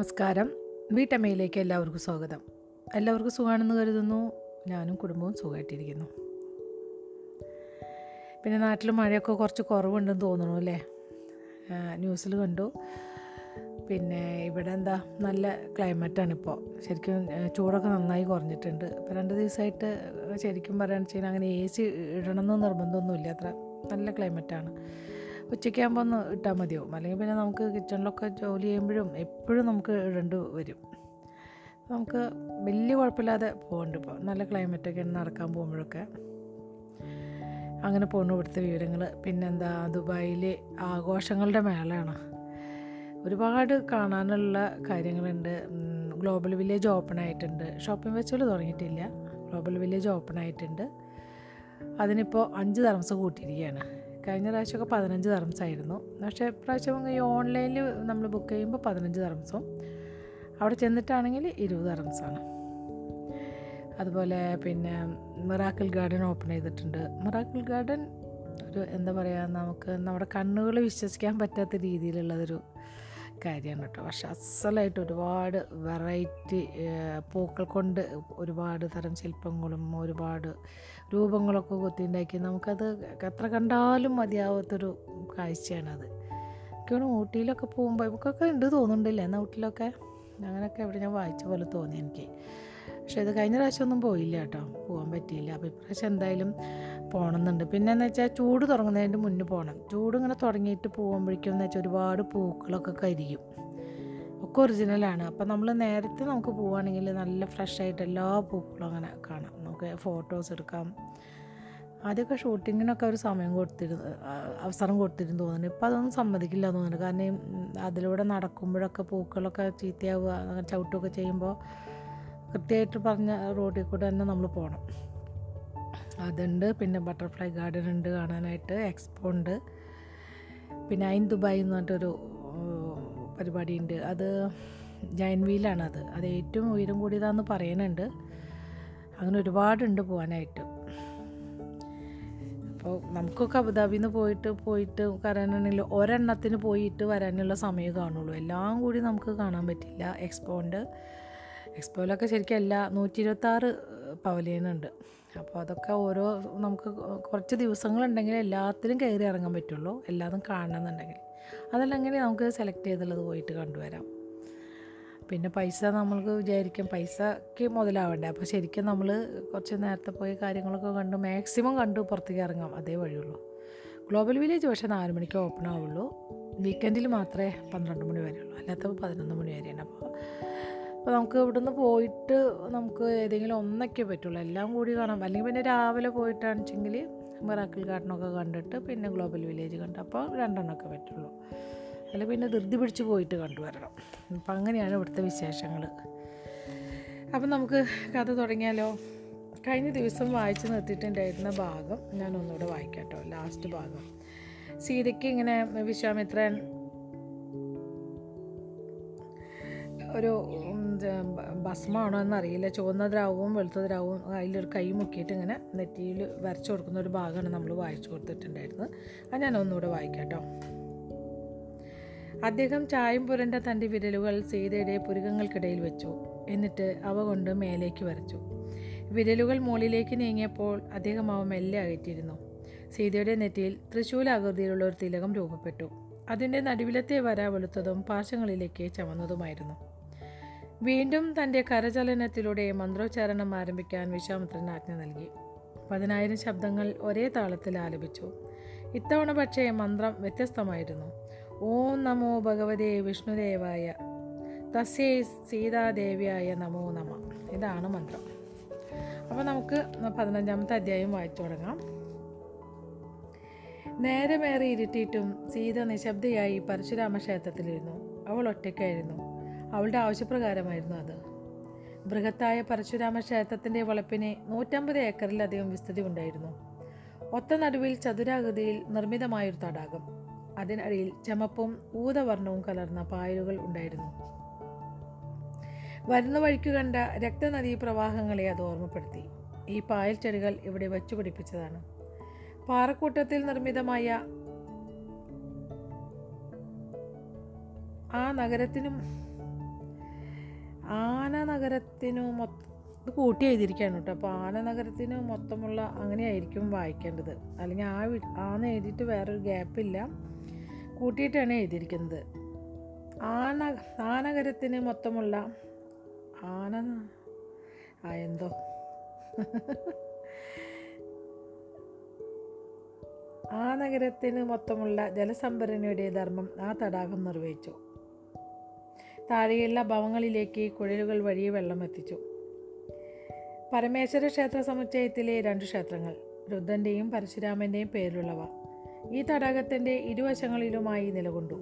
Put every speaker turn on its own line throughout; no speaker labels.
നമസ്കാരം. വീട്ടമ്മയിലേക്ക് എല്ലാവർക്കും സ്വാഗതം. എല്ലാവർക്കും സുഖമാണെന്ന് കരുതുന്നു. ഞാനും കുടുംബവും സുഖമായിട്ടിരിക്കുന്നു. പിന്നെ നാട്ടിൽ മഴയൊക്കെ കുറച്ച് കുറവുണ്ടെന്ന് തോന്നുന്നു അല്ലേ? ന്യൂസിൽ കണ്ടു. പിന്നെ ഇവിടെ എന്താ നല്ല ക്ലൈമറ്റാണ് ഇപ്പോൾ. ശരിക്കും ചൂടൊക്കെ നന്നായി കുറഞ്ഞിട്ടുണ്ട്. ഇപ്പോൾ രണ്ട് ദിവസമായിട്ട് ശരിക്കും പറയുകയാണെന്ന് വെച്ചാൽ അങ്ങനെ എ സി ഇടണമെന്ന് നിർബന്ധമൊന്നുമില്ല. അത്ര നല്ല ക്ലൈമറ്റാണ്. ഉച്ചയ്ക്കാകുമ്പോൾ ഒന്ന് ഇട്ടാൽ മതിയാവും. അല്ലെങ്കിൽ പിന്നെ നമുക്ക് കിച്ചണിലൊക്കെ ജോലി ചെയ്യുമ്പോഴും എപ്പോഴും നമുക്ക് ഇടേണ്ടി വരും. നമുക്ക് വലിയ കുഴപ്പമില്ലാതെ പോകുന്നുണ്ട് ഇപ്പോൾ നല്ല ക്ലൈമറ്റൊക്കെ നടക്കാൻ പോകുമ്പോഴൊക്കെ. അങ്ങനെ പോകുന്നു ഇവിടുത്തെ വിവരങ്ങൾ പിന്നെന്താ ദുബായിലെ ആഘോഷങ്ങളുടെ മേളയാണ്. ഒരുപാട് കാണാനുള്ള കാര്യങ്ങളുണ്ട്. ഗ്ലോബൽ വില്ലേജ് ഓപ്പൺ ആയിട്ടുണ്ട്. ഷോപ്പിംഗ് ഫെസ്റ്റിവൽ തുടങ്ങിയിട്ടില്ല. ഗ്ലോബൽ വില്ലേജ് ഓപ്പൺ ആയിട്ടുണ്ട്. അതിനിപ്പോൾ അഞ്ച് തർമ്സ് കൂട്ടിയിരിക്കുകയാണ്. കഴിഞ്ഞ പ്രാവശ്യമൊക്കെ പതിനഞ്ച് തർമ്സ് ആയിരുന്നു പക്ഷേ പ്രാവശ്യം ഈ ഓൺലൈനിൽ നമ്മൾ ബുക്ക് ചെയ്യുമ്പോൾ പതിനഞ്ച് തർമ്സും. അവിടെ ചെന്നിട്ടാണെങ്കിൽ ഇരുപത് തർമ്സാണ്. അതുപോലെ പിന്നെ മിറാക്കിൾ ഗാർഡൻ ഓപ്പൺ ചെയ്തിട്ടുണ്ട്. മിറാക്കിൾ ഗാർഡൻ ഒരു എന്താ പറയുക നമുക്ക് നമ്മുടെ കണ്ണുകൾ വിശ്വസിക്കാൻ പറ്റാത്ത രീതിയിലുള്ളതൊരു കാര്യമാണ് കേട്ടോ. പക്ഷെ അസലായിട്ട് ഒരുപാട് വെറൈറ്റി പൂക്കൾ കൊണ്ട് ഒരുപാട് തരം ശില്പങ്ങളും ഒരുപാട് രൂപങ്ങളൊക്കെ കൊത്തിയുണ്ടാക്കി നമുക്കത് എത്ര കണ്ടാലും മതിയാവാത്തൊരു കാഴ്ചയാണത്. എനിക്കാണ് ഊട്ടിയിലൊക്കെ പോകുമ്പോൾ ഇവക്കൊക്കെ ഉണ്ട് തോന്നുന്നുണ്ടല്ലേ? എന്നാൽ ഊട്ടിയിലൊക്കെ അങ്ങനെയൊക്കെ എവിടെ ഞാൻ വായിച്ച പോലെ തോന്നി എനിക്ക്. പക്ഷേ ഇത് കഴിഞ്ഞ പ്രാവശ്യമൊന്നും പോയില്ല കേട്ടോ. പോകാൻ പറ്റിയില്ല. അപ്പോൾ ഇപ്രാവശ്യം എന്തായാലും പോകണമെന്നുണ്ട് പിന്നെ എന്ന് വെച്ചാൽ ചൂട് തുടങ്ങുന്നതിന്റെ മുന്നേ പോകണം ചൂട് ഇങ്ങനെ തുടങ്ങിയിട്ട് പോകുമ്പോഴേക്കും എന്ന് വെച്ചാൽ ഒരുപാട് പൂക്കളൊക്കെ കരിയും. ഒക്കെ ഒറിജിനലാണ് അപ്പോൾ നമ്മൾ നേരത്തെ നമുക്ക് പോവുകയാണെങ്കിൽ നല്ല ഫ്രഷ് ആയിട്ട് എല്ലാ പൂക്കളും അങ്ങനെ കാണാം. നമുക്ക് ഫോട്ടോസ് എടുക്കാം. ആദ്യമൊക്കെ ഷൂട്ടിങ്ങിനൊക്കെ ഒരു സമയം കൊടുത്തിരുന്നു. അവസരം കൊടുത്തിരുന്നു തോന്നുന്നു. ഇപ്പം അതൊന്നും സമ്മതിക്കില്ല തോന്നുന്നു. കാരണം അതിലൂടെ നടക്കുമ്പോഴൊക്കെ പൂക്കളൊക്കെ ചീത്തയാവുക അങ്ങനെ ചവിട്ടുകയൊക്കെ ചെയ്യുമ്പോൾ കൃത്യമായിട്ട് പറഞ്ഞ റോഡിൽ കൂടെ തന്നെ നമ്മൾ പോകണം. അതുണ്ട്. പിന്നെ ബട്ടർഫ്ലൈ ഗാർഡൻ ഉണ്ട് കാണാനായിട്ട്. എക്സ്പോ ഉണ്ട്. പിന്നെ ഐൻ ദുബായ് എന്ന് പറഞ്ഞിട്ടൊരു പരിപാടിയുണ്ട്. അത് ജൈൻ വീലാണ് അത്. അത് ഏറ്റവും ഉയരം കൂടിയതാണെന്ന് പറയുന്നുണ്ട് അങ്ങനെ ഒരുപാടുണ്ട് പോകാനായിട്ട് അപ്പോൾ നമുക്കൊക്കെ അബുദാബിയിൽ നിന്ന് പോയിട്ട് പോയിട്ട് കരാനാണെങ്കിൽ ഒരെണ്ണത്തിന് പോയിട്ട് വരാനുള്ള സമയം കാണുള്ളൂ. എല്ലാം കൂടി നമുക്ക് കാണാൻ പറ്റില്ല. എക്സ്പോണ്ട്. എക്സ്പോയിലൊക്കെ ശരിക്കും എല്ലാ നൂറ്റി ഇരുപത്താറ് പവലിയനുണ്ട്. അപ്പോൾ അതൊക്കെ ഓരോ നമുക്ക് കുറച്ച് ദിവസങ്ങളുണ്ടെങ്കിൽ എല്ലാത്തിലും കയറി ഇറങ്ങാൻ പറ്റുള്ളൂ. എല്ലാതും കാണണമെന്നുണ്ടെങ്കിൽ. അതല്ലെങ്കിൽ നമുക്ക് സെലക്ട് ചെയ്തുള്ളത് പോയിട്ട് കണ്ടുവരാം. പിന്നെ പൈസ നമ്മൾക്ക് വിചാരിക്കും പൈസക്ക് മുതലാവണ്ടേ. അപ്പോൾ ശരിക്കും നമ്മൾ കുറച്ച് നേരത്തെ പോയി കാര്യങ്ങളൊക്കെ കണ്ട് മാക്സിമം കണ്ടു പുറത്തേക്ക് ഇറങ്ങാം. അതേ വഴിയുള്ളൂ. ഗ്ലോബൽ വില്ലേജ് പക്ഷേ നാല് മണിക്ക് ഓപ്പൺ ആവുള്ളൂ. വീക്കെൻഡിൽ മാത്രമേ പന്ത്രണ്ട് മണി വരെയുള്ളൂ അല്ലാത്തപ്പോൾ പതിനൊന്ന് മണി വരെയാണ്. അപ്പോൾ അപ്പോൾ നമുക്ക് ഇവിടുന്ന് പോയിട്ട് നമുക്ക് ഏതെങ്കിലും ഒന്നൊക്കെ പറ്റുള്ളൂ. എല്ലാം കൂടി കാണാം. അല്ലെങ്കിൽ പിന്നെ രാവിലെ പോയിട്ടാണെന്ന് വെച്ചെങ്കിൽ മിറാക്കിൾ ഗാർഡനൊക്കെ കണ്ടിട്ട് പിന്നെ ഗ്ലോബൽ വില്ലേജ് കണ്ട്. അപ്പോൾ രണ്ടെണ്ണമൊക്കെ പറ്റുള്ളൂ. അല്ല പിന്നെ ധൃതി പിടിച്ച് പോയിട്ട് കണ്ടുവരണം. അപ്പം അങ്ങനെയാണ് ഇവിടുത്തെ വിശേഷങ്ങൾ. അപ്പം നമുക്ക് കഥ തുടങ്ങിയാലോ? കഴിഞ്ഞ ദിവസം വായിച്ച് നിർത്തിയിട്ടുണ്ടായിരുന്ന ഭാഗം ഞാൻ ഒന്നുകൂടെ വായിക്കാം കേട്ടോ. ലാസ്റ്റ് ഭാഗം. സീതയ്ക്ക് ഇങ്ങനെ വിശ്വാമിത്രൻ ഒരു ഭസ്മമാണോ എന്നറിയില്ല. ചുവന്ന ദ്രാവകവും വെളുത്ത ദ്രാവകവും അതിലൊരു കൈ മുക്കിയിട്ട് ഇങ്ങനെ നെറ്റിയിൽ വരച്ചു കൊടുക്കുന്ന ഒരു ഭാഗമാണ് നമ്മൾ വായിച്ചു കൊടുത്തിട്ടുണ്ടായിരുന്നത്. അത് ഞാൻ ഒന്നുകൂടെ വായിക്കാം അദ്ദേഹം ചായം പുരണ്ട തന്റെ വിരലുകൾ സീതയുടെ പുരുകങ്ങൾക്കിടയിൽ വെച്ചു. എന്നിട്ട് അവ കൊണ്ട് മേലേക്ക് വരച്ചു. വിരലുകൾ മുകളിലേക്ക് നീങ്ങിയപ്പോൾ അദ്ദേഹം അവ മെല്ലെ അകറ്റിയിരുന്നു. സീതയുടെ നെറ്റിയിൽ തൃശൂലാകൃതിയിലുള്ള ഒരു തിലകം രൂപപ്പെട്ടു. അതിന്റെ നടുവിലത്തെ വര വെളുത്തതും പാർശ്വങ്ങളിലേക്ക് ചമന്നതുമായിരുന്നു. വീണ്ടും തന്റെ കരചലനത്തിലൂടെ മന്ത്രോച്ചാരണം ആരംഭിക്കാൻ വിശ്വാമിത്രൻ ആജ്ഞ നൽകി. പതിനായിരം ശബ്ദങ്ങൾ ഒരേ താളത്തിൽ ആലപിച്ചു. ഇത്തവണ പക്ഷേ മന്ത്രം വ്യത്യസ്തമായിരുന്നു. ഓം നമോ ഭഗവതേ വിഷ്ണുദേവായ തസ്യേ സീതാദേവിയായ നമോ നമ. ഇതാണ് മന്ത്രം. അപ്പോൾ നമുക്ക് പതിനഞ്ചാമത്തെ അധ്യായം വായിച്ചു തുടങ്ങാം. നേരമേറെ ഇരുട്ടിയിട്ടും സീത നിശബ്ദയായി പരശുരാമ ക്ഷേത്രത്തിലിരുന്നു അവൾ ഒറ്റയ്ക്കായിരുന്നു. അവളുടെ ആവശ്യപ്രകാരമായിരുന്നു അത്. ബൃഹത്തായ പരശുരാമ ക്ഷേത്രത്തിന്റെ വളപ്പിന് നൂറ്റമ്പത് ഏക്കറിലധികം വിസ്തൃതി ഉണ്ടായിരുന്നു. ഒത്ത നടുവിൽ ചതുരാകൃതിയിൽ നിർമ്മിതമായൊരു തടാകം. അതിനടിയിൽ ചമപ്പും ഊതവർണവും കലർന്ന പായലുകൾ ഉണ്ടായിരുന്നു. വരുന്ന വഴിക്ക് കണ്ട രക്തനദീ പ്രവാഹങ്ങളെ അത് ഓർമ്മപ്പെടുത്തി. ഈ പായൽ ചെടികൾ ഇവിടെ വച്ചു പിടിപ്പിച്ചതാണ്. പാറക്കൂട്ടത്തിൽ നിർമ്മിതമായ ആ നഗരത്തിനും ആന നഗരത്തിനു മൊത്തം ഇത് കൂട്ടി എഴുതിയിരിക്കുകയാണ് കേട്ടോ. അപ്പോൾ ആന നഗരത്തിന് മൊത്തമുള്ള അങ്ങനെയായിരിക്കും വായിക്കേണ്ടത്. അല്ലെങ്കിൽ ആ ആന്ന് എഴുതിയിട്ട് വേറൊരു ഗ്യാപ്പില്ല കൂട്ടിയിട്ടാണ് എഴുതിയിരിക്കുന്നത്. ആന ആനഗരത്തിന് മൊത്തമുള്ള ആന ആ എന്തോ. ആ നഗരത്തിന് മൊത്തമുള്ള ജലസംഭരണിയുടെ ധർമ്മം ആ തടാകം നിർവഹിച്ചു. താഴെയുള്ള ഭവങ്ങളിലേക്ക് കുഴലുകൾ വഴി വെള്ളം എത്തിച്ചു. പരമേശ്വര ക്ഷേത്ര സമുച്ചയത്തിലെ രണ്ട് ക്ഷേത്രങ്ങൾ രുദ്രന്റെയും പരശുരാമന്റെയും പേരിലുള്ളവ ഈ തടാകത്തിന്റെ ഇരുവശങ്ങളിലുമായി നിലകൊണ്ടു.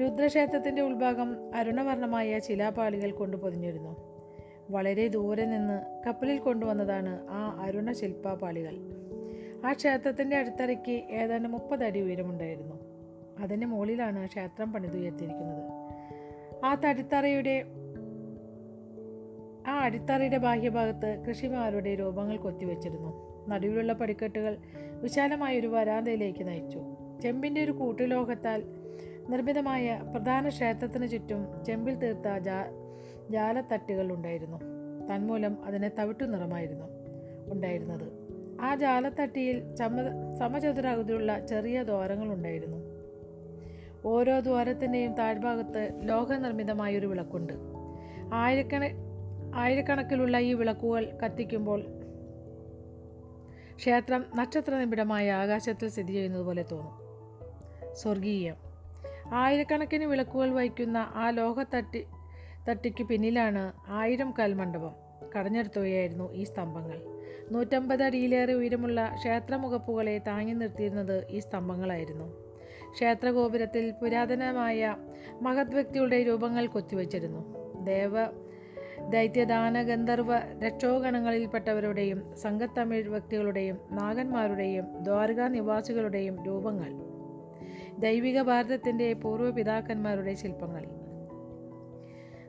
രുദ്രക്ഷേത്രത്തിന്റെ ഉൾഭാഗം അരുണവർണമായ ശിലാപാളികൾ കൊണ്ട് പൊതിഞ്ഞിരുന്നു. വളരെ ദൂരെ നിന്ന് കപ്പലിൽ കൊണ്ടുവന്നതാണ് ആ അരുണ ശില്പപാളികൾ ആ ക്ഷേത്രത്തിന്റെ അടുത്തറയ്ക്ക് ഏതാണ്ട് മുപ്പതടി ഉയരമുണ്ടായിരുന്നു. അതിന്റെ മുകളിലാണ് ക്ഷേത്രം പണിതുയർത്തിയിരിക്കുന്നത്. ആ തടിത്തറയുടെ ആ അടിത്തറയുടെ ബാഹ്യഭാഗത്ത് കൃഷിമാരുടെ രൂപങ്ങൾ കൊത്തിവെച്ചിരുന്നു. നടുവിലുള്ള പടിക്കെട്ടുകൾ വിശാലമായ ഒരു വരാന്തയിലേക്ക് നയിച്ചു. ചെമ്പിന്റെ ഒരു കൂട്ടുലോഹത്താൽ നിർമ്മിതമായ പ്രധാന ക്ഷേത്രത്തിന് ചുറ്റും ചെമ്പിൽ തീർത്ത ജാ ജാലത്തട്ടുകൾ ഉണ്ടായിരുന്നു. തന്മൂലം അതിനെ തവിട്ടു നിറമായിരുന്നു ഉണ്ടായിരുന്നത്. ആ ജാലത്തട്ടിയിൽ ചമ സമചതുരാകൃതിയുള്ള ചെറിയ ദ്വാരങ്ങൾ ഉണ്ടായിരുന്നു. ഓരോ ദ്വാരത്തിന്റെയും താഴ്ഭാഗത്ത് ലോഹനിർമ്മിതമായ ഒരു വിളക്കുണ്ട്. ആയിരക്കണ ആയിരക്കണക്കിലുള്ള ഈ വിളക്കുകൾ കത്തിക്കുമ്പോൾ ക്ഷേത്രം നക്ഷത്ര നിബിഡമായ ആകാശത്തിൽ സ്ഥിതി ചെയ്യുന്നത് പോലെ തോന്നും. സ്വർഗീയം. ആയിരക്കണക്കിന് വിളക്കുകൾ വഹിക്കുന്ന ആ ലോഹത്തട്ടി തട്ടിക്ക് പിന്നിലാണ് ആയിരം കൽമണ്ഡപം കടഞ്ഞെടുത്തുകയായിരുന്നു ഈ സ്തംഭങ്ങൾ. നൂറ്റമ്പത് അടിയിലേറെ ഉയരമുള്ള ക്ഷേത്രമുഖപ്പുകളെ താങ്ങി നിർത്തിയിരുന്നത് ഈ സ്തംഭങ്ങളായിരുന്നു. ക്ഷേത്രഗോപുരത്തിൽ പുരാതനമായ മഹത് വ്യക്തികളുടെ രൂപങ്ങൾ കൊത്തിവച്ചിരുന്നു. ദേവ ദൈത്യദാന ഗന്ധർവ രക്ഷോഗണങ്ങളിൽപ്പെട്ടവരുടെയും സംഘത്തമിഴ് വ്യക്തികളുടെയും നാഗന്മാരുടെയും ദ്വാരകാ നിവാസികളുടെയും രൂപങ്ങൾ. ദൈവിക ഭാരതത്തിന്റെ പൂർവപിതാക്കന്മാരുടെ ശില്പങ്ങൾ.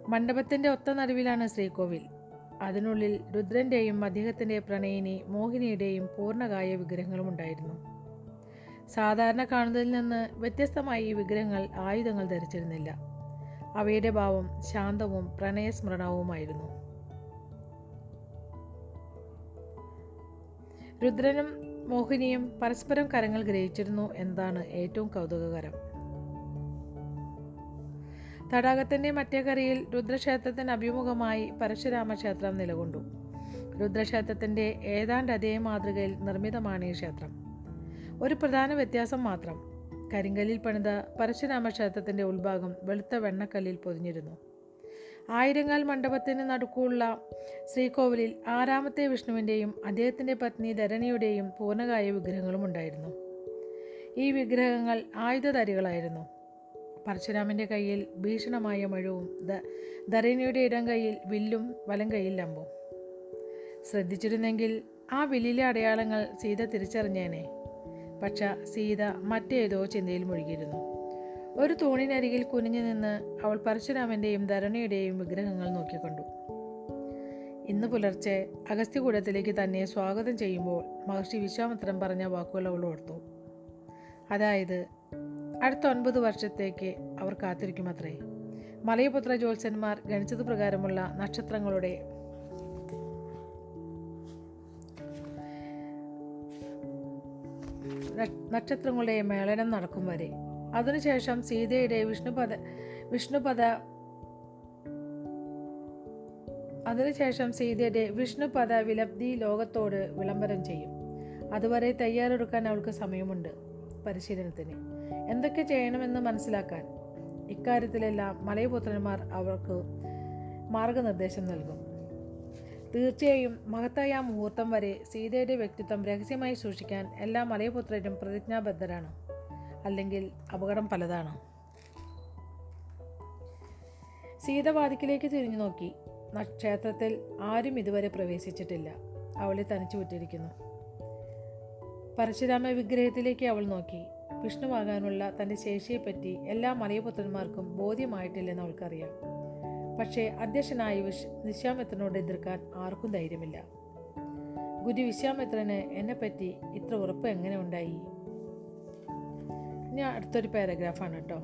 മണ്ഡപത്തിന്റെ ഒത്ത നടുവിലാണ് ശ്രീകോവിൽ. അതിനുള്ളിൽ രുദ്രന്റെയും അദ്ദേഹത്തിന്റെ പ്രണയിനി മോഹിനിയുടെയും പൂർണകായ വിഗ്രഹങ്ങളും ഉണ്ടായിരുന്നു സാധാരണ കാണുന്നതിൽ നിന്ന് വ്യത്യസ്തമായി ഈ വിഗ്രഹങ്ങൾ ആയുധങ്ങൾ ധരിച്ചിരുന്നില്ല. അവയുടെ ഭാവം ശാന്തവും പ്രണയസ്മരണവുമായിരുന്നു. രുദ്രനും മോഹിനിയും പരസ്പരം കരങ്ങൾ ഗ്രഹിച്ചിരുന്നു എന്നതാണ് ഏറ്റവും കൗതുകകരം. തടാകത്തിന്റെ മറ്റേ കരയിൽ രുദ്രക്ഷേത്രത്തിന് അഭിമുഖമായി പരശുരാമ ക്ഷേത്രം നിലകൊണ്ടു. രുദ്രക്ഷേത്രത്തിന്റെ ഏതാണ്ട് അതേ മാതൃകയിൽ നിർമ്മിതമാണ് ഈ ക്ഷേത്രം. ഒരു പ്രധാന വ്യത്യാസം മാത്രം. കരിങ്കല്ലിൽ പണിത പരശുരാമ ക്ഷേത്രത്തിന്റെ ഉൾഭാഗം വെളുത്ത വെണ്ണക്കല്ലിൽ പൊതിഞ്ഞിരുന്നു. ആയിരങ്ങാൽ മണ്ഡപത്തിന് നടുക്കുള്ള ശ്രീകോവിലിൽ ആറാമത്തെ വിഷ്ണുവിന്റെയും അദ്ദേഹത്തിന്റെ പത്നി ധരണിയുടെയും പൂർണകായ വിഗ്രഹങ്ങളും ഉണ്ടായിരുന്നു. ഈ വിഗ്രഹങ്ങൾ ആയുധധാരികളായിരുന്നു. പരശുരാമന്റെ കയ്യിൽ ഭീഷണമായ മഴവും ധരണിയുടെ ഇടം കയ്യിൽ വില്ലും വലം കയ്യിൽ ലമ്പും. ശ്രദ്ധിച്ചിരുന്നെങ്കിൽ ആ വില്ലിലെ അടയാളങ്ങൾ സീത തിരിച്ചറിഞ്ഞേനെ. പക്ഷെ സീത മറ്റേതോ ചിന്തയിൽ മുഴുകിയിരുന്നു. ഒരു തൂണിനരികിൽ കുനിഞ്ഞു നിന്ന് അവൾ പരശുരാമന്റെയും ധരണിയുടെയും വിഗ്രഹങ്ങൾ നോക്കിക്കണ്ടു. ഇന്ന് പുലർച്ചെ അഗസ്ത്യകൂടത്തിലേക്ക് തന്നെ സ്വാഗതം ചെയ്യുമ്പോൾ മഹർഷി വിശ്വാമിത്രൻ പറഞ്ഞ വാക്കുകൾ അവൾ ഓർത്തു. അതായത് അടുത്ത ഒൻപത് വർഷത്തേക്ക് അവർ കാത്തിരിക്കുമത്രേ. മലയപുത്ര ജ്യോത്സ്യന്മാർ ഗണിച്ചത് പ്രകാരമുള്ള നക്ഷത്രങ്ങളുടെ നക്ഷത്രങ്ങളുടെ മേളനം നടക്കും വരെ. അതിനുശേഷം സീതയുടെ വിഷ്ണുപദ വിഷ്ണുപദ അതിനുശേഷം സീതയുടെ വിഷ്ണുപദ വിലബ്ധി ലോകത്തോട് വിളംബരം ചെയ്യും. അതുവരെ തയ്യാറെടുക്കാൻ അവൾക്ക് സമയമുണ്ട് പരിശീലനത്തിന്. എന്തൊക്കെ ചെയ്യണമെന്ന് മനസ്സിലാക്കാൻ ഇക്കാര്യത്തിലെല്ലാം മലയപുത്രന്മാർ അവർക്ക് മാർഗനിർദ്ദേശം നൽകും. തീർച്ചയായും മഹത്തായ മുഹൂർത്തം വരെ സീതയുടെ വ്യക്തിത്വം രഹസ്യമായി സൂക്ഷിക്കാൻ എല്ലാ മലയപുത്രരും പ്രതിജ്ഞാബദ്ധരാണ്. അല്ലെങ്കിൽ അപകടം പലതാണ്. സീത വാതിക്കിലേക്ക് തിരിഞ്ഞു നോക്കി. ക്ഷേത്രത്തിൽ ആരും ഇതുവരെ പ്രവേശിച്ചിട്ടില്ല. അവളെ തനിച്ചു വിട്ടിരിക്കുന്നു. പരശുരാമ വിഗ്രഹത്തിലേക്ക് അവൾ നോക്കി. വിഷ്ണുവാകാനുള്ള തന്റെ ശേഷിയെപ്പറ്റി എല്ലാ മലയപുത്രന്മാർക്കും ബോധ്യമായിട്ടില്ലെന്ന് അവൾക്കറിയാം. പക്ഷേ അധ്യക്ഷനായ വിശ് വിശ്വാമിത്രനോട് എതിർക്കാൻ ആർക്കും ധൈര്യമില്ല. ഗുരു വിശ്വാമിത്രന് എന്നെപ്പറ്റി ഇത്ര ഉറപ്പ് എങ്ങനെ ഉണ്ടായി? ഞാൻ അടുത്തൊരു പാരഗ്രാഫാണ് കേട്ടോ.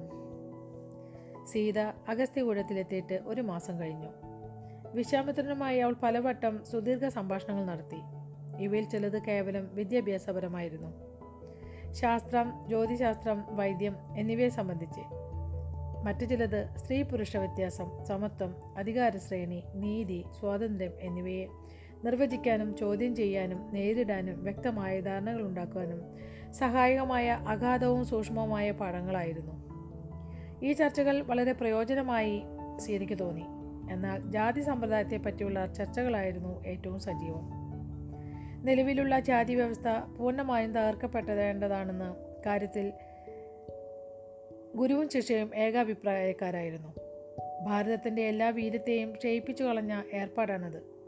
സീത അഗസ്ത്യകൂടത്തിലെത്തിയിട്ട് ഒരു മാസം കഴിഞ്ഞു. വിശ്വാമിത്രനുമായി അവൾ പലവട്ടം സുദീർഘ സംഭാഷണങ്ങൾ നടത്തി. ഇവയിൽ ചിലത് കേവലം വിദ്യാഭ്യാസപരമായിരുന്നു. ശാസ്ത്രം ജ്യോതിശാസ്ത്രം വൈദ്യം എന്നിവയെ സംബന്ധിച്ച് മറ്റു ചിലത് സ്ത്രീ പുരുഷ വ്യത്യാസം സമത്വം അധികാരശ്രേണി നീതി സ്വാതന്ത്ര്യം എന്നിവയെ നിർവചിക്കാനും ചോദ്യം ചെയ്യാനും നേരിടാനും വ്യക്തമായ ധാരണകൾ ഉണ്ടാക്കുവാനും സഹായകമായ അഗാധവും സൂക്ഷ്മവുമായ പാഠങ്ങളായിരുന്നു. ഈ ചർച്ചകൾ വളരെ പ്രയോജനമായി എനിക്ക് തോന്നി. എന്നാൽ ജാതി സമ്പ്രദായത്തെ പറ്റിയുള്ള ചർച്ചകളായിരുന്നു ഏറ്റവും സജീവം. നിലവിലുള്ള ജാതി വ്യവസ്ഥ പൂർണമായും തകർക്കപ്പെട്ടതേണ്ടതാണെന്ന കാര്യത്തിൽ ഗുരുവും ശിഷ്യയും ഏകാഭിപ്രായക്കാരായിരുന്നു. ഭാരതത്തിന്റെ എല്ലാ വീര്യത്തെയും ക്ഷയിപ്പിച്ചു കളഞ്ഞ ഏർപ്പാടാണത്.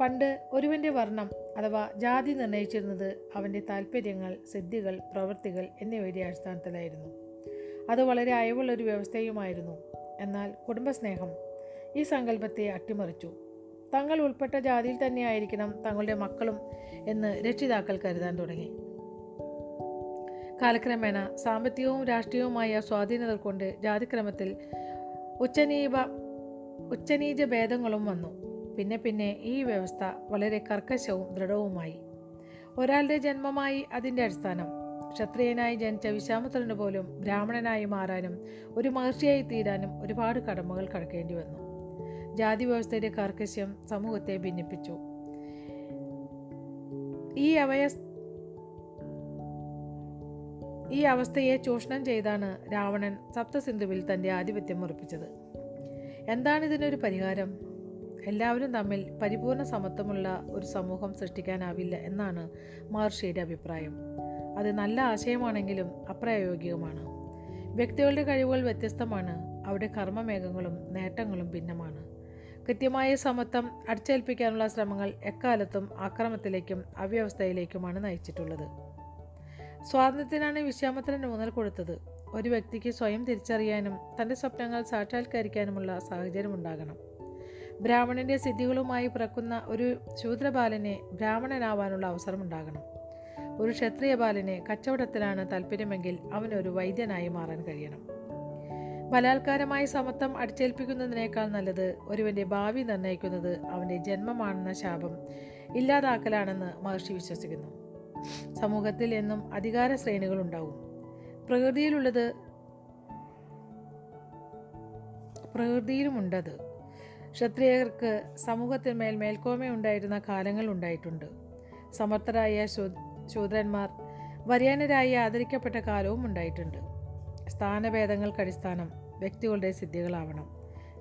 പണ്ട് ഒരുവന്റെ വർണം അഥവാ ജാതി നിർണയിച്ചിരുന്നത് അവന്റെ താല്പര്യങ്ങൾ സിദ്ധികൾ പ്രവൃത്തികൾ എന്നിവയുടെ അടിസ്ഥാനത്തിലായിരുന്നു. അത് വളരെ അയവുള്ളൊരു വ്യവസ്ഥയുമായിരുന്നു. എന്നാൽ കുടുംബസ്നേഹം ഈ സങ്കല്പത്തെ അട്ടിമറിച്ചു. തങ്ങൾ ഉൾപ്പെട്ട ജാതിയിൽ തന്നെയായിരിക്കണം തങ്ങളുടെ മക്കളും എന്ന് രക്ഷിതാക്കൾ കരുതാൻ തുടങ്ങി. കാലക്രമേണ സാമ്പത്തികവും രാഷ്ട്രീയവുമായ സ്വാധീനതകൾ കൊണ്ട് ജാതിക്രമത്തിൽ ഉച്ചനീപ ഉച്ചനീച ഭേദങ്ങളും വന്നു. പിന്നെ പിന്നെ ഈ വ്യവസ്ഥ വളരെ കർക്കശവും ദൃഢവുമായി. ഒരാളുടെ ജന്മമായി അതിന്റെ അടിസ്ഥാനം. ക്ഷത്രിയനായി ജനിച്ച വിശ്വാമിത്രന് പോലും ബ്രാഹ്മണനായി മാറാനും ഒരു മഹർഷിയായി തീരാനും ഒരുപാട് കടമകൾ കടക്കേണ്ടി വന്നു. ജാതി വ്യവസ്ഥയുടെ കർക്കശ്യം സമൂഹത്തെ ഭിന്നിപ്പിച്ചു. ഈ അവയസ് ഈ അവസ്ഥയെ ചൂഷണം ചെയ്താണ് രാവണൻ സപ്തസിന്ധുവിൽ തന്റെ ആധിപത്യം ഉറപ്പിച്ചത്. എന്താണ് ഇതിനൊരു പരിഹാരം? എല്ലാവരും തമ്മിൽ പരിപൂർണ സമത്വമുള്ള ഒരു സമൂഹം സൃഷ്ടിക്കാനാവില്ല എന്നാണ് മഹർഷിയുടെ അഭിപ്രായം. അത് നല്ല ആശയമാണെങ്കിലും അപ്രായോഗികമാണ്. വ്യക്തികളുടെ കഴിവുകൾ വ്യത്യസ്തമാണ് അവിടെ കർമ്മമേഘങ്ങളും നേട്ടങ്ങളും ഭിന്നമാണ്. കൃത്യമായ സമത്വം അടിച്ചേൽപ്പിക്കാനുള്ള ശ്രമങ്ങൾ എക്കാലത്തും അക്രമത്തിലേക്കും അവ്യവസ്ഥയിലേക്കുമാണ് നയിച്ചിട്ടുള്ളത്. സ്വാതന്ത്ര്യത്തിനാണ് വിശ്വാമത്തിന് ഊന്നൽ കൊടുത്തത്. ഒരു വ്യക്തിക്ക് സ്വയം തിരിച്ചറിയാനും തന്റെ സ്വപ്നങ്ങൾ സാക്ഷാത്കരിക്കാനുമുള്ള സാഹചര്യം ഉണ്ടാകണം. ബ്രാഹ്മണന്റെ സിദ്ധികളുമായി പിറക്കുന്ന ഒരു ശൂദ്രബാലനെ ബ്രാഹ്മണനാവാനുള്ള അവസരമുണ്ടാകണം ഒരു ക്ഷത്രിയ ബാലന് കച്ചവടത്തിലാണ് താല്പര്യമെങ്കിൽ അവനൊരു വൈദ്യനായി മാറാൻ കഴിയണം. ബലാത്കാരമായി സമത്വം അടിച്ചേൽപ്പിക്കുന്നതിനേക്കാൾ നല്ലത് ഒരുവന്റെ ഭാവി നിർണയിക്കുന്നത് അവന്റെ ജന്മമാണെന്ന ശാപം ഇല്ലാതാക്കലാണെന്ന് മഹർഷി വിശ്വസിക്കുന്നു. സമൂഹത്തിൽ എന്നും അധികാര ശ്രേണികൾ ഉണ്ടാവും. പ്രകൃതിയിലുള്ളത് പ്രകൃതിയിലുമുണ്ടത്. ക്ഷത്രിയർക്ക് സമൂഹത്തിൽ സമൂഹത്തിന്മേൽ മേൽക്കോമയുണ്ടായിരുന്ന കാലങ്ങൾ ഉണ്ടായിട്ടുണ്ട്. സമർത്ഥരായ ശൂദ്രന്മാർ വര്യാനരായി ആദരിക്കപ്പെട്ട കാലവും ഉണ്ടായിട്ടുണ്ട്. സ്ഥാനഭേദങ്ങൾക്ക് അടിസ്ഥാനം വ്യക്തികളുടെ സിദ്ധികളാവണം.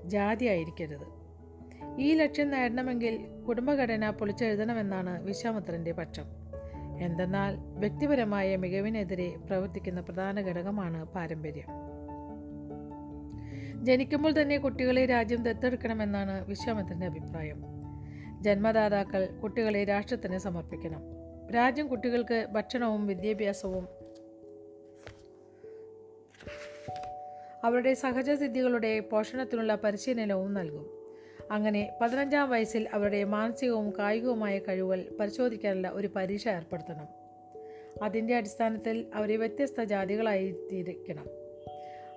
ജാതി ആയിരിക്കരുത് ഈ ലക്ഷ്യം നേടണമെങ്കിൽ കുടുംബഘടന പൊളിച്ചെഴുതണമെന്നാണ് വിശ്വാമിത്രന്റെ പക്ഷം. എന്തെന്നാൽ വ്യക്തിപരമായ മികവിനെതിരെ പ്രവർത്തിക്കുന്ന പ്രധാന ഘടകമാണ് പാരമ്പര്യം. ജനിക്കുമ്പോൾ തന്നെ കുട്ടികളെ രാജ്യം ദത്തെടുക്കണമെന്നാണ് വിശ്വാമിത്രന്റെ അഭിപ്രായം. ജന്മദാതാക്കൾ കുട്ടികളെ രാഷ്ട്രത്തിന് സമർപ്പിക്കണം. രാജ്യം കുട്ടികൾക്ക് ഭക്ഷണവും വിദ്യാഭ്യാസവും അവരുടെ സഹജസിദ്ധികളുടെ പോഷണത്തിനുള്ള പരിശീലനവും നൽകും. അങ്ങനെ പതിനഞ്ചാം വയസ്സിൽ അവരുടെ മാനസികവും കായികവുമായ കഴിവുകൾ പരിശോധിക്കാനുള്ള ഒരു പരീക്ഷ ഏർപ്പെടുത്തണം. അതിന്റെ അടിസ്ഥാനത്തിൽ അവരെ വ്യത്യസ്ത ജാതികളായി തിരിക്കണം.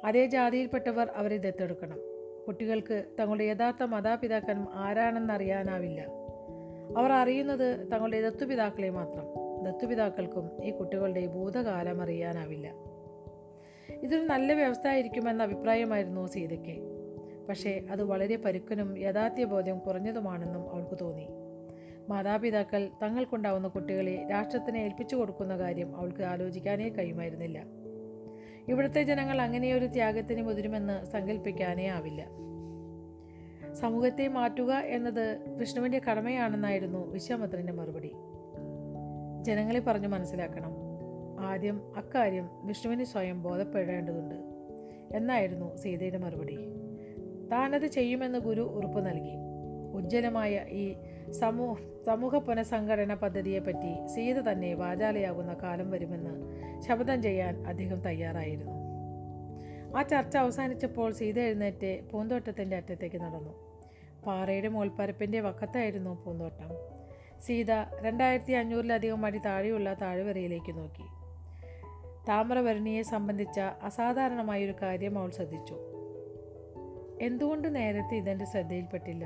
അതേ ജാതിയിൽപ്പെട്ടവർ അവരെ ദത്തെടുക്കണം. കുട്ടികൾക്ക് തങ്ങളുടെ യഥാർത്ഥ മാതാപിതാക്കൾ ആരാണെന്നറിയാനാവില്ല. അവർ അറിയുന്നത് തങ്ങളുടെ ദത്തുപിതാക്കളെ മാത്രം. ദത്തുപിതാക്കൾക്കും ഈ കുട്ടികളുടെ ഭൂതകാലം അറിയാനാവില്ല. ഇതൊരു നല്ല വ്യവസ്ഥ ആയിരിക്കുമെന്ന അഭിപ്രായമായിരുന്നു സീതയ്ക്ക്. പക്ഷേ അത് വളരെ പരുക്കനും യാഥാർത്ഥ്യബോധ്യം കുറഞ്ഞതുമാണെന്നും അവൾക്ക് തോന്നി. മാതാപിതാക്കൾ തങ്ങൾക്കുണ്ടാവുന്ന കുട്ടികളെ രാഷ്ട്രത്തിനെ ഏൽപ്പിച്ചു കൊടുക്കുന്ന കാര്യം അവൾക്ക് ആലോചിക്കാനേ കഴിയുമായിരുന്നില്ല. ഇവിടുത്തെ ജനങ്ങൾ അങ്ങനെയൊരു ത്യാഗത്തിന് മുതിരുമെന്ന് സങ്കല്പിക്കാനേ ആവില്ല. സമൂഹത്തെ മാറ്റുക എന്നത് വിഷ്ണുവിന്റെ കടമയാണെന്നായിരുന്നു വിശ്വാമിത്രന്റെ മറുപടി. ജനങ്ങളെ പറഞ്ഞു മനസ്സിലാക്കണം. ആദ്യം അക്കാര്യം വിഷ്ണുവിന് സ്വയം ബോധപ്പെടേണ്ടതുണ്ട്. എന്നായിരുന്നു സീതയുടെ മറുപടി. താനത് ചെയ്യുമെന്ന് ഗുരു ഉറപ്പ് നൽകി. ഉജ്ജ്വലമായ ഈ സമൂഹ സമൂഹ പുനഃസംഘടന പദ്ധതിയെപ്പറ്റി സീത തന്നെ വാചാലയാകുന്ന കാലം വരുമെന്ന് ശബ്ദം ചെയ്യാൻ അദ്ദേഹം തയ്യാറായിരുന്നു. ആ ചർച്ച അവസാനിച്ചപ്പോൾ സീത എഴുന്നേറ്റ് പൂന്തോട്ടത്തിന്റെ അറ്റത്തേക്ക് നടന്നു. പാറയുടെ മോൾപ്പരപ്പിന്റെ വക്കത്തായിരുന്നു പൂന്തോട്ടം. സീത രണ്ടായിരത്തി അഞ്ഞൂറിലധികം അടി താഴെയുള്ള താഴ്വരയിലേക്ക് നോക്കി. താമരവരണിയെ സംബന്ധിച്ച അസാധാരണമായൊരു കാര്യം അവൾ ശ്രദ്ധിച്ചു. എന്തുകൊണ്ട് നേരത്തെ ഇതെന്റെ ശ്രദ്ധയിൽപ്പെട്ടില്ല?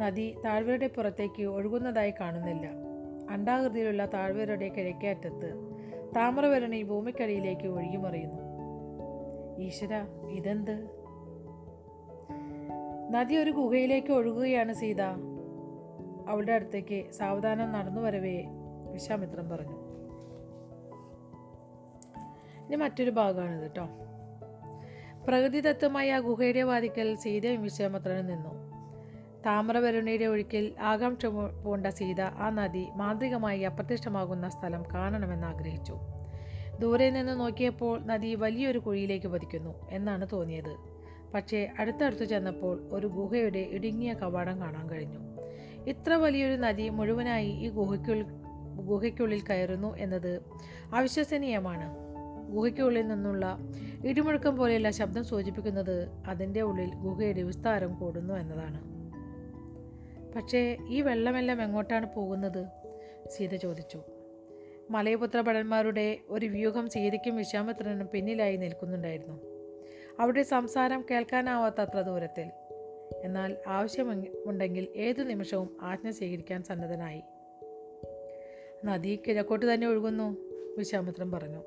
നദി താഴ്വരയുടെ പുറത്തേക്ക് ഒഴുകുന്നതായി കാണുന്നില്ല. അണ്ടാകൃതിയിലുള്ള താഴ്വരയുടെ കിഴക്കേറ്റത്ത് താമരവരണി ഭൂമിക്കടിയിലേക്ക് ഒഴുകിമറിയുന്നു. ഈശ്വര ഇതെന്ത്? നദി ഒരു ഗുഹയിലേക്ക് ഒഴുകുകയാണ് സീത. അവളുടെ അടുത്തേക്ക് സാവധാനം നടന്നു വരവേ വിശ്വാമിത്രം പറഞ്ഞു. ഇനി മറ്റൊരു ഭാഗമാണിത് കേട്ടോ പ്രകൃതിദത്തമായ ആ ഗുഹയുടെ വാതിക്കൽ സീതയും വിശ്വാമിത്രനും നിന്നു. താമ്രവരുണിയുടെ ഒഴുക്കിൽ പൂ- പൂണ്ട സീത ആ നദി മാന്ത്രികമായി അപ്രത്യക്ഷമാകുന്ന സ്ഥലം കാണണമെന്ന് ആഗ്രഹിച്ചു. ദൂരെ നിന്ന് നോക്കിയപ്പോൾ നദി വലിയൊരു കുഴിയിലേക്ക് പതിക്കുന്നു എന്നാണ് തോന്നിയത്. പക്ഷേ അടുത്തടുത്ത് ചെന്നപ്പോൾ ഒരു ഗുഹയുടെ ഇടുങ്ങിയ കവാടം കാണാൻ കഴിഞ്ഞു. ഇത്ര വലിയൊരു നദി മുഴുവനായി ഈ ഗുഹയ്ക്കുള്ളിൽ ഗുഹയ്ക്കുള്ളിൽ കയറുന്നു എന്നത് അവിശ്വസനീയമാണ്. ഗുഹയ്ക്കുള്ളിൽ നിന്നുള്ള ഇടിമുഴക്കം പോലെയുള്ള ശബ്ദം സൂചിപ്പിക്കുന്നത് അതിന്റെ ഉള്ളിൽ ഗുഹയുടെ വിസ്താരം കൂടുന്നു എന്നതാണ്. പക്ഷേ ഈ വെള്ളമെല്ലാം എങ്ങോട്ടാണ് പോകുന്നത്? സീത ചോദിച്ചു. മലയപുത്ര ഭടന്മാരുടെ ഒരു വ്യൂഹം സീതയ്ക്കും വിശ്വാമിത്രനും പിന്നിലായി നിൽക്കുന്നുണ്ടായിരുന്നു. അവിടെ സംസാരം കേൾക്കാനാവാത്ത അത്ര ദൂരത്തിൽ. എന്നാൽ ആവശ്യമുണ്ടെങ്കിൽ ഏതു നിമിഷവും ആജ്ഞ സ്വീകരിക്കാൻ സന്നദ്ധനായി. നദി കിഴക്കോട്ട് തന്നെ ഒഴുകുന്നു വിശ്വാമിത്രൻ പറഞ്ഞു.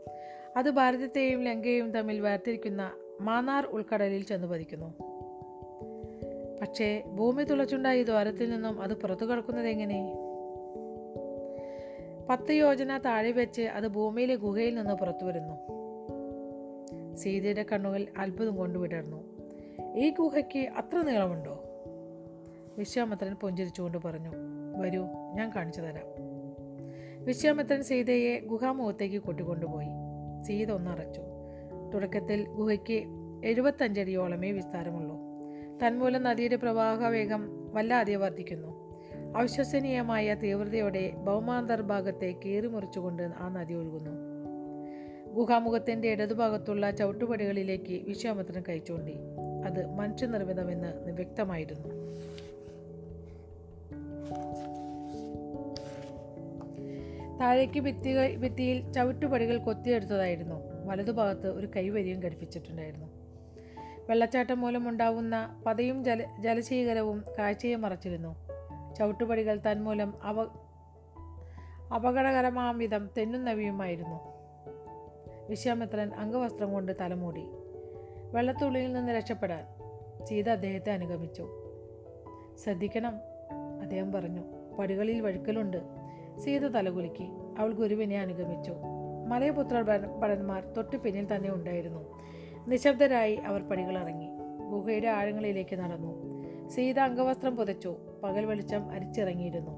അത് ഭാരതത്തെയും ലങ്കയും തമ്മിൽ വേർതിരിക്കുന്ന മാന്നാർ ഉൾക്കടലിൽ ചെന്ന് പതിക്കുന്നു. പക്ഷേ ഭൂമി തുളച്ചുണ്ടായ ഈ ദ്വാരത്തിൽ നിന്നും അത് പുറത്തു കടക്കുന്നത് എങ്ങനെ? പത്ത് യോജന താഴെ വെച്ച് അത് ഭൂമിയിലെ ഗുഹയിൽ നിന്ന് പുറത്തു വരുന്നു. സീതയുടെ കണ്ണുകൾ അത്ഭുതം കൊണ്ടുവിടർന്നു ഈ ഗുഹയ്ക്ക് അത്ര നീളമുണ്ടോ? വിശ്വാമിത്രൻ പുഞ്ചിരിച്ചുകൊണ്ട് പറഞ്ഞു വരൂ ഞാൻ കാണിച്ചു തരാം. വിശ്വാമിത്രൻ സീതയെ ഗുഹാമുഖത്തേക്ക് കൂട്ടിക്കൊണ്ടുപോയി. സീത ഒന്നറച്ചു. തുടക്കത്തിൽ ഗുഹയ്ക്ക് എഴുപത്തഞ്ചടിയോളമേ വിസ്താരമുള്ളൂ. തന്മൂലം നദിയുടെ പ്രവാഹ വേഗം വല്ലാതെ വർദ്ധിക്കുന്നു. അവിശ്വസനീയമായ തീവ്രതയോടെ ഭൗമാന്തർ ഭാഗത്തെ കീറിമുറിച്ചുകൊണ്ട് ആ നദി ഒഴുകുന്നു. ഗുഹാമുഖത്തിന്റെ ഇടതുഭാഗത്തുള്ള ചവിട്ടുപടികളിലേക്ക് വിശ്വാമിത്രൻ കൈച്ചൂണ്ടി അത് മനുഷ്യനിർമ്മിതമെന്ന് വ്യക്തമായിരുന്നു. താഴേക്ക് ഭിത്തികൾ ഭിത്തിയിൽ ചവിട്ടുപടികൾ കൊത്തിയെടുത്തതായിരുന്നു. വലതുഭാഗത്ത് ഒരു കൈവരിയും ഘടിപ്പിച്ചിട്ടുണ്ടായിരുന്നു. വെള്ളച്ചാട്ടം മൂലമുണ്ടാവുന്ന പതയും ജല ജലശീകരവും കാഴ്ചയെ മറച്ചിരുന്നു. ചവിട്ടുപടികൾ തന്മൂലം അവ അപകടകരമാം വിധം തെന്നുന്നവയുമായിരുന്നു വിശ്വാമിത്രൻ അംഗവസ്ത്രം കൊണ്ട് തലമൂടി. വെള്ളത്തുള്ളിയിൽ നിന്ന് രക്ഷപ്പെടാൻ സീത അദ്ദേഹത്തെ അനുഗമിച്ചു. ശ്രദ്ധിക്കണം അദ്ദേഹം പറഞ്ഞു. പടികളിൽ വഴുക്കലുണ്ട്. സീത തലകുലുക്കി. അവൾ ഗുരുവിനെ അനുഗമിച്ചു. മലയപുത്ര ഭട- ഭടന്മാർ തൊട്ടു പിന്നിൽ തന്നെ ഉണ്ടായിരുന്നു. നിശബ്ദരായി അവർ പടികളിറങ്ങി. ഗുഹയുടെ ആഴങ്ങളിലേക്ക് നടന്നു. സീത അംഗവസ്ത്രം പുതച്ചു. പകൽ വെളിച്ചം അരിച്ചിറങ്ങിയിരുന്നു.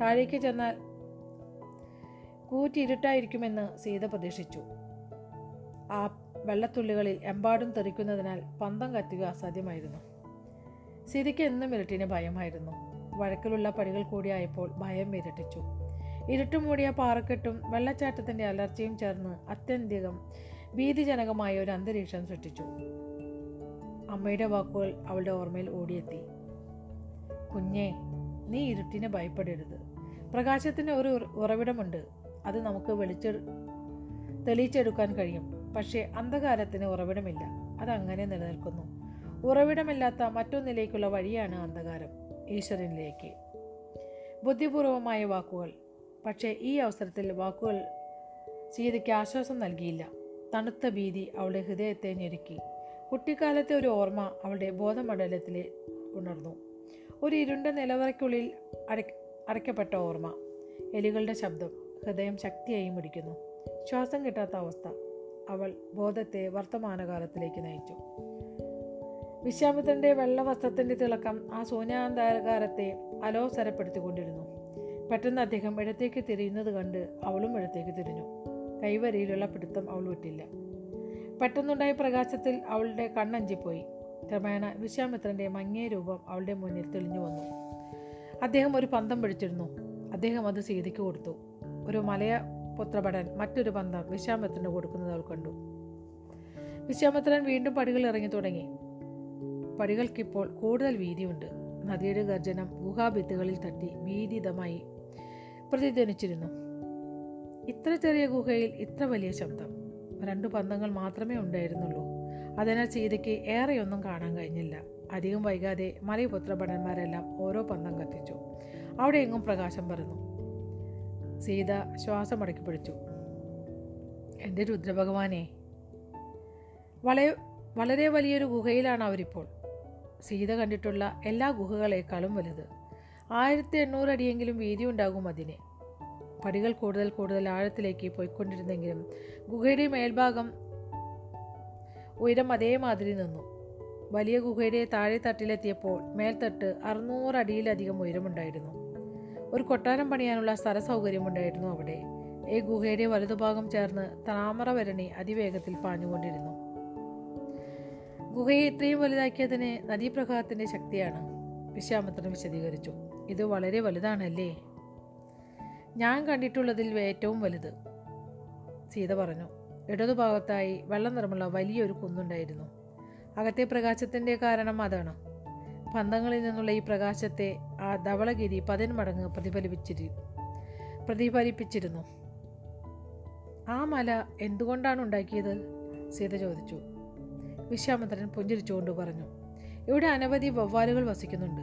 താഴേക്ക് ചെന്നാൽ കൂറ്റിരുട്ടായിരിക്കുമെന്ന് സീത പ്രതീക്ഷിച്ചു. ആ വെള്ളത്തുള്ളികളിൽ എമ്പാടും തെറിക്കുന്നതിനാൽ പന്തം കത്തുക അസാധ്യമായിരുന്നു സീതയ്ക്ക് എന്നും ഇരുട്ടിന് ഭയമായിരുന്നു. വഴക്കിലുള്ള പടികൾ കൂടിയായപ്പോൾ ഭയം ഇരട്ടിച്ചു ഇരുട്ടും മൂടിയ പാറക്കെട്ടും വെള്ളച്ചാട്ടത്തിന്റെ അലർച്ചയും ചേർന്ന് അത്യന്തികം ഭീതിജനകമായ ഒരു അന്തരീക്ഷം സൃഷ്ടിച്ചു. അമ്മയുടെ വാക്കുകൾ അവളുടെ ഓർമ്മയിൽ ഓടിയെത്തി. കുഞ്ഞേ നീ ഇരുട്ടിനെ ഭയപ്പെടരുത്. പ്രകാശത്തിന് ഒരു ഉറ- ഉറവിടമുണ്ട്. അത് നമുക്ക് വെളിച്ചെ തെളിയിച്ചെടുക്കാൻ കഴിയും. പക്ഷേ അന്ധകാരത്തിന് ഉറവിടമില്ല. അതങ്ങനെ നിലനിൽക്കുന്നു. ഉറവിടമില്ലാത്ത മറ്റൊന്നിലേക്കുള്ള വഴിയാണ് അന്ധകാരം. ഈശ്വരനിലേക്ക്. ബുദ്ധിപൂർവമായ വാക്കുകൾ. പക്ഷേ ഈ അവസരത്തിൽ വാക്കുകൾ സീതയ്ക്ക് ആശ്വാസം നൽകിയില്ല. തണുത്ത ഭീതി അവളുടെ ഹൃദയത്തെ ഞെരുക്കി. കുട്ടിക്കാലത്തെ ഒരു ഓർമ്മ അവളുടെ ബോധമണ്ഡലത്തിൽ ഉണർന്നു. ഒരു ഇരുണ്ട നിലവറയ്ക്കുള്ളിൽ അടയ്ക്ക അടയ്ക്കപ്പെട്ട ഓർമ്മ. എലികളുടെ ശബ്ദം ഹൃദയം ശക്തിയായി മിടിക്കുന്നു. ശ്വാസം കിട്ടാത്ത അവസ്ഥ അവൾ ബോധത്തെ വർത്തമാനകാലത്തിലേക്ക് നയിച്ചു. വിശ്വാമിത്രന്റെ വെള്ളവസ്ത്രത്തിന്റെ തിളക്കം ആ ശൂന്യാന്താകാരത്തെ അലോസരപ്പെടുത്തിക്കൊണ്ടിരുന്നു. പെട്ടെന്ന് അദ്ദേഹം ഇടത്തേക്ക് തിരിയുന്നത് കണ്ട് അവളും ഇടത്തേക്ക് തിരിഞ്ഞു. കൈവരയിലുള്ള പിടുത്തം അവൾ വിട്ടില്ല. പെട്ടെന്നുണ്ടായ പ്രകാശത്തിൽ അവളുടെ കണ്ണഞ്ചിപ്പോയി. ക്രമേണ വിശ്വാമിത്രന്റെ മങ്ങിയ രൂപം അവളുടെ മുന്നിൽ തെളിഞ്ഞു വന്നു. അദ്ദേഹം ഒരു പന്തം പിടിച്ചിരുന്നു. അദ്ദേഹം അത് സീതയ്ക്ക് കൊടുത്തു. ഒരു മലയ പുത്രഭടൻ മറ്റൊരു പന്തം വിശ്വാമിത്രന് കൊടുക്കുന്നത് അവൾ കണ്ടു. വിശ്വാമിത്രൻ വീണ്ടും പടികൾ ഇറങ്ങി തുടങ്ങി. പടികൾക്കിപ്പോൾ കൂടുതൽ വീതിയുണ്ട്. നദിയുടെ ഗർജനം ഗുഹാഭിത്തുകളിൽ തട്ടി ഭീതിതമായി പ്രതിധ്വനിച്ചിരുന്നു ഇത്ര ചെറിയ ഗുഹയിൽ ഇത്ര വലിയ ശബ്ദം. രണ്ടു പന്തങ്ങൾ മാത്രമേ ഉണ്ടായിരുന്നുള്ളൂ. അതിനാൽ സീതയ്ക്ക് ഏറെയൊന്നും കാണാൻ കഴിഞ്ഞില്ല. അധികം വൈകാതെ മലയപുത്ര ഭടന്മാരെല്ലാം ഓരോ പന്തം കത്തിച്ചു. അവിടെ എങ്ങും പ്രകാശം പരന്നു. സീത ശ്വാസം അടക്കി പിടിച്ചു എന്റെ രുദ്രഭഗവാനെ വളരെ വളരെ വലിയൊരു ഗുഹയിലാണ് അവരിപ്പോൾ. സീത കണ്ടിട്ടുള്ള എല്ലാ ഗുഹകളേക്കാളും വലുത്. ആയിരത്തി എണ്ണൂറ് അടിയെങ്കിലും വീതി ഉണ്ടാകും അതിന്. പടികൾ കൂടുതൽ കൂടുതൽ ആഴത്തിലേക്ക് പോയിക്കൊണ്ടിരുന്നെങ്കിലും ഗുഹയുടെ മേൽഭാഗം ഉയരം അതേമാതിരി നിന്നു. വലിയ ഗുഹയുടെ താഴെ തട്ടിലെത്തിയപ്പോൾ മേൽത്തട്ട് അറുന്നൂറ് അടിയിലധികം ഉയരമുണ്ടായിരുന്നു. ഒരു കൊട്ടാരം പണിയാനുള്ള സ്ഥല സൗകര്യമുണ്ടായിരുന്നു അവിടെ. ഈ ഗുഹയുടെ വലതുഭാഗം ചേർന്ന് താമരവരണി അതിവേഗത്തിൽ പാഞ്ഞുകൊണ്ടിരുന്നു. ഗുഹയെ ഇത്രയും വലുതാക്കിയതിന് നദീപ്രവാഹത്തിന്റെ ശക്തിയാണ്. വിശ്വാമിത്രൻ വിശദീകരിച്ചു. ഇത് വളരെ വലുതാണല്ലേ? ഞാൻ കണ്ടിട്ടുള്ളതിൽ ഏറ്റവും വലുത്. സീത പറഞ്ഞു. ഇടതുഭാഗത്തായി വെള്ള നിറമുള്ള വലിയൊരു കുന്നുണ്ടായിരുന്നു. അകത്തെ പ്രകാശത്തിന്റെ കാരണം അതാണ്. പന്തങ്ങളിൽ നിന്നുള്ള ഈ പ്രകാശത്തെ ആ ധവളഗിരി പതിന്മടങ്ങ് പ്രതിഫലിപ്പിച്ചിരി പ്രതിഫലിപ്പിച്ചിരുന്നു. ആ മല എന്തുകൊണ്ടാണ് ഉണ്ടാക്കിയത്? സീത ചോദിച്ചു. വിശ്വാമിത്രൻ പുഞ്ചിരിച്ചുകൊണ്ട് പറഞ്ഞു. ഇവിടെ അനവധി വവ്വാലുകൾ വസിക്കുന്നുണ്ട്.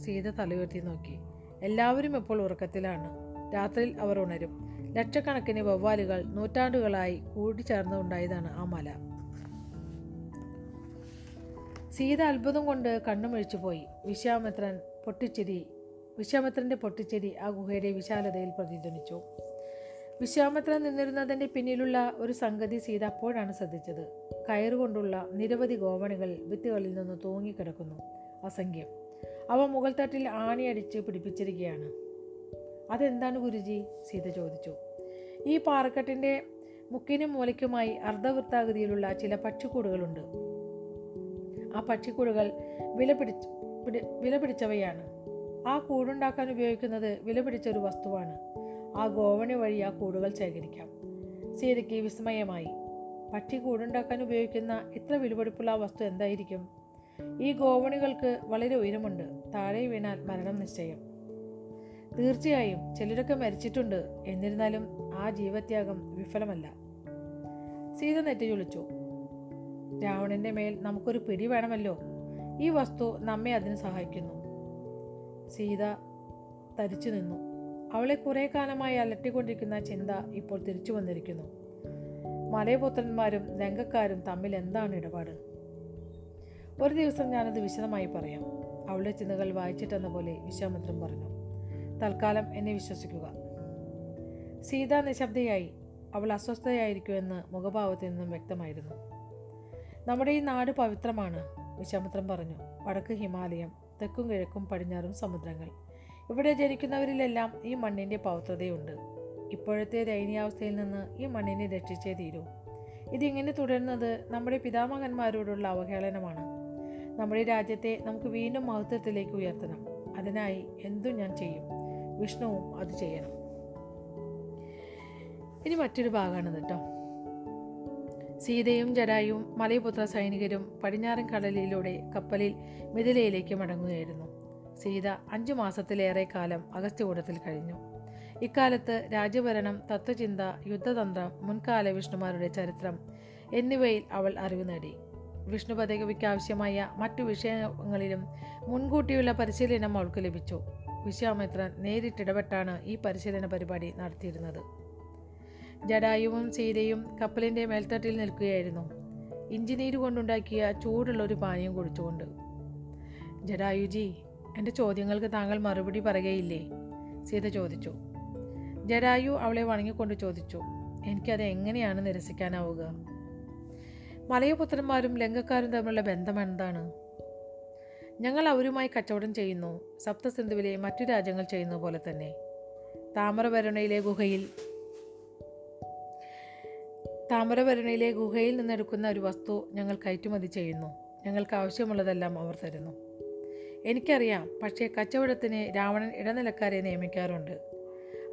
സീത തലയുയർത്തി നോക്കി. എല്ലാവരും ഇപ്പോൾ ഉറക്കത്തിലാണ്. രാത്രിയിൽ അവർ ഉണരും. ലക്ഷക്കണക്കിന് വവ്വാലുകൾ നൂറ്റാണ്ടുകളായി കൂടിച്ചേർന്നുണ്ടായതാണ് ആ മല. സീത അത്ഭുതം കൊണ്ട് കണ്ണുമിഴിച്ചു പോയി വിശ്വാമിത്രൻ പൊട്ടിച്ചിരി വിശ്വാമിത്രന്റെ പൊട്ടിച്ചിരി ആ ഗുഹയുടെ വിശാലതയിൽ പ്രതിധ്വനിച്ചു. വിശ്വാമിത്രൻ നിന്നിരുന്നതിന്റെ പിന്നിലുള്ള ഒരു സംഗതി സീത അപ്പോഴാണ് ശ്രദ്ധിച്ചത്. കയറുകൊണ്ടുള്ള നിരവധി ഗോവണികൾ വിത്തുകളിൽ നിന്ന് തൂങ്ങിക്കിടക്കുന്നു. അസംഖ്യം. അവ മുകൾത്തട്ടിൽ ആണിയടിച്ച് പിടിപ്പിച്ചിരിക്കുകയാണ്. അതെന്താണ് ഗുരുജി? സീത ചോദിച്ചു. ഈ പാറക്കെട്ടിന്റെ മുക്കിനും മൂലയ്ക്കുമായി അർദ്ധവൃത്താകൃതിയിലുള്ള ചില പക്ഷിക്കൂടുകളുണ്ട്. ആ പക്ഷിക്കൂടുകൾ വില പിടിച്ച് പിടി വില പിടിച്ചവയാണ്. ആ കൂടുണ്ടാക്കാൻ ഉപയോഗിക്കുന്നത് വില പിടിച്ച ഒരു വസ്തുവാണ്. ആ ഗോവണി വഴി ആ കൂടുകൾ ശേഖരിക്കാം. സീതയ്ക്ക് വിസ്മയമായി. പക്ഷി കൂടുണ്ടാക്കാൻ ഉപയോഗിക്കുന്ന ഇത്ര വിലപിടിപ്പുള്ള ആ വസ്തു എന്തായിരിക്കും? ഈ ഗോവണികൾക്ക് വളരെ ഉയരമുണ്ട്. താഴെ വീണാൽ മരണം നിശ്ചയം. തീർച്ചയായും ചിലരൊക്കെ മരിച്ചിട്ടുണ്ട്. എന്നിരുന്നാലും ആ ജീവത്യാഗം വിഫലമല്ല. സീത നെറ്റി ചൊളിച്ചു. രാവണന്റെ മേൽ നമുക്കൊരു പിടി വേണമല്ലോ. ഈ വസ്തു നമ്മെ അതിന് സഹായിക്കുന്നു. സീത തരിച്ചു നിന്നു. അവളെ കുറേ കാലമായി അലട്ടിക്കൊണ്ടിരിക്കുന്ന ചിന്ത ഇപ്പോൾ തിരിച്ചു വന്നിരിക്കുന്നു. മലയപുത്രന്മാരും രംഗക്കാരും തമ്മിൽ എന്താണ് ഇടപാട്? ഒരു ദിവസം ഞാനത് വിശദമായി പറയാം. അവളുടെ ചിന്തകൾ വായിച്ചിട്ടെന്ന പോലെ വിശ്വാമിത്രം പറഞ്ഞു. തൽക്കാലം എന്നെ വിശ്വസിക്കുക. സീത നിശബ്ദയായി അവൾ അസ്വസ്ഥയായിരിക്കുമെന്ന് മുഖഭാവത്തിൽ നിന്നും വ്യക്തമായിരുന്നു. നമ്മുടെ ഈ നാട് പവിത്രമാണ് വിശ്വാമിത്രൻ പറഞ്ഞു. വടക്ക് ഹിമാലയം തെക്കും കിഴക്കും പടിഞ്ഞാറും സമുദ്രങ്ങൾ. ഇവിടെ ജനിക്കുന്നവരിലെല്ലാം ഈ മണ്ണിന്റെ പവിത്രതയുണ്ട്. ഇപ്പോഴത്തെ ദയനീയാവസ്ഥയിൽ നിന്ന് ഈ മണ്ണിനെ രക്ഷിച്ചേ തീരൂ. ഇതിങ്ങനെ തുടരുന്നത് നമ്മുടെ പിതാമഹന്മാരോടുള്ള അവഹേളനമാണ്. നമ്മുടെ രാജ്യത്തെ നമുക്ക് വീണ്ടും മഹത്വത്തിലേക്ക് ഉയർത്തണം. അതിനായി എന്തും ഞാൻ ചെയ്യും. വിഷ്ണുവും അത് ചെയ്യണം. ഇനി മറ്റൊരു ഭാഗമാണ് കേട്ടോ. സീതയും ജരായും മലയപുത്ര സൈനികരും പടിഞ്ഞാറൻ കടലിലൂടെ കപ്പലിൽ മിഥിലയിലേക്ക് മടങ്ങുകയായിരുന്നു. സീത അഞ്ചു മാസത്തിലേറെ കാലം അഗസ്ത്യകൂടത്തിൽ കഴിഞ്ഞു. ഇക്കാലത്ത് രാജ്യഭരണം തത്വചിന്ത യുദ്ധതന്ത്രം മുൻകാല വിഷ്ണുമാരുടെ ചരിത്രം എന്നിവയിൽ അവൾ അറിവ് നേടി. വിഷ്ണു പദവിക്ക് ആവശ്യമായ മറ്റു വിഷയങ്ങളിലും മുൻകൂട്ടിയുള്ള പരിശീലനം അവൾക്ക് ലഭിച്ചു. വിശ്വാമിത്രൻ നേരിട്ടിടപെട്ടാണ് ഈ പരിശീലന പരിപാടി നടത്തിയിരുന്നത്. ജഡായുവും സീതയും കപ്പലിന്റെ മേൽത്തട്ടിൽ നിൽക്കുകയായിരുന്നു. ഇഞ്ചിനീര് കൊണ്ടുണ്ടാക്കിയ ചൂടുള്ള ഒരു പാനീയം കുടിച്ചുകൊണ്ട്. ജഡായുജി എന്റെ ചോദ്യങ്ങൾക്ക് താങ്കൾ മറുപടി പറയുകയില്ലേ? സീത ചോദിച്ചു. ജഡായു അവളെ വണങ്ങിക്കൊണ്ട് ചോദിച്ചു. എനിക്കത് എങ്ങനെയാണ് നിരസിക്കാനാവുക? മലയപുത്രന്മാരും ലങ്കക്കാരും തമ്മിലുള്ള ബന്ധം എന്താണ്? ഞങ്ങൾ അവരുമായി കച്ചവടം ചെയ്യുന്നു സപ്തസിന്ധുവിലെ മറ്റു രാജ്യങ്ങൾ ചെയ്യുന്ന പോലെ തന്നെ. താമരഭരണയിലെ ഗുഹയിൽ താമരവരുണയിലെ ഗുഹയിൽ നിന്നെടുക്കുന്ന ഒരു വസ്തു ഞങ്ങൾ കയറ്റുമതി ചെയ്യുന്നു. ഞങ്ങൾക്ക് ആവശ്യമുള്ളതെല്ലാം അവർ തരുന്നു. എനിക്കറിയാം പക്ഷേ കച്ചവടത്തിന് രാവണൻ ഇടനിലക്കാരെ നിയമിക്കാറുണ്ട്.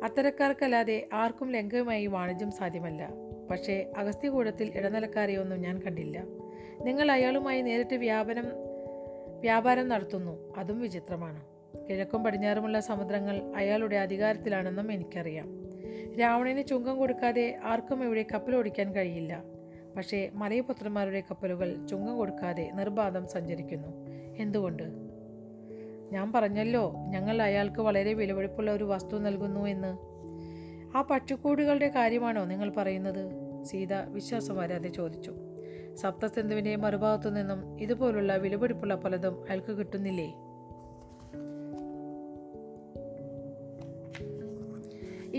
അത്തരക്കാർക്കല്ലാതെ ആർക്കും ലങ്കയുമായി വാണിജ്യം സാധ്യമല്ല. പക്ഷേ അഗസ്ത്യകൂടത്തിൽ ഇടനിലക്കാരെയൊന്നും ഞാൻ കണ്ടില്ല. നിങ്ങൾ അയാളുമായി നേരിട്ട് വ്യാപനം വ്യാപാരം നടത്തുന്നു. അതും വിചിത്രമാണ്. കിഴക്കും പടിഞ്ഞാറുമുള്ള സമുദ്രങ്ങൾ അയാളുടെ അധികാരത്തിലാണെന്നും എനിക്കറിയാം. രാവണന് ചുങ്കം കൊടുക്കാതെ ആർക്കും ഇവിടെ കപ്പലോടിക്കാൻ കഴിയില്ല. പക്ഷേ മലയപുത്രന്മാരുടെ കപ്പലുകൾ ചുങ്കം കൊടുക്കാതെ നിർബാധം സഞ്ചരിക്കുന്നു. എന്തുകൊണ്ട്? ഞാൻ പറഞ്ഞല്ലോ ഞങ്ങൾ അയാൾക്ക് വളരെ വിലപിടിപ്പുള്ള ഒരു വസ്തു നൽകുന്നു എന്ന്. ആ പട്ടിക്കൂടുകളുടെ കാര്യമാണോ നിങ്ങൾ പറയുന്നത്? സീത വിശ്വാസം വരാതെ ചോദിച്ചു. സപ്തസിന്ധുവിന്റെ മറുഭാഗത്തു നിന്നും ഇതുപോലുള്ള വിലപിടിപ്പുള്ള പലതും അയാൾക്ക് കിട്ടുന്നില്ലേ?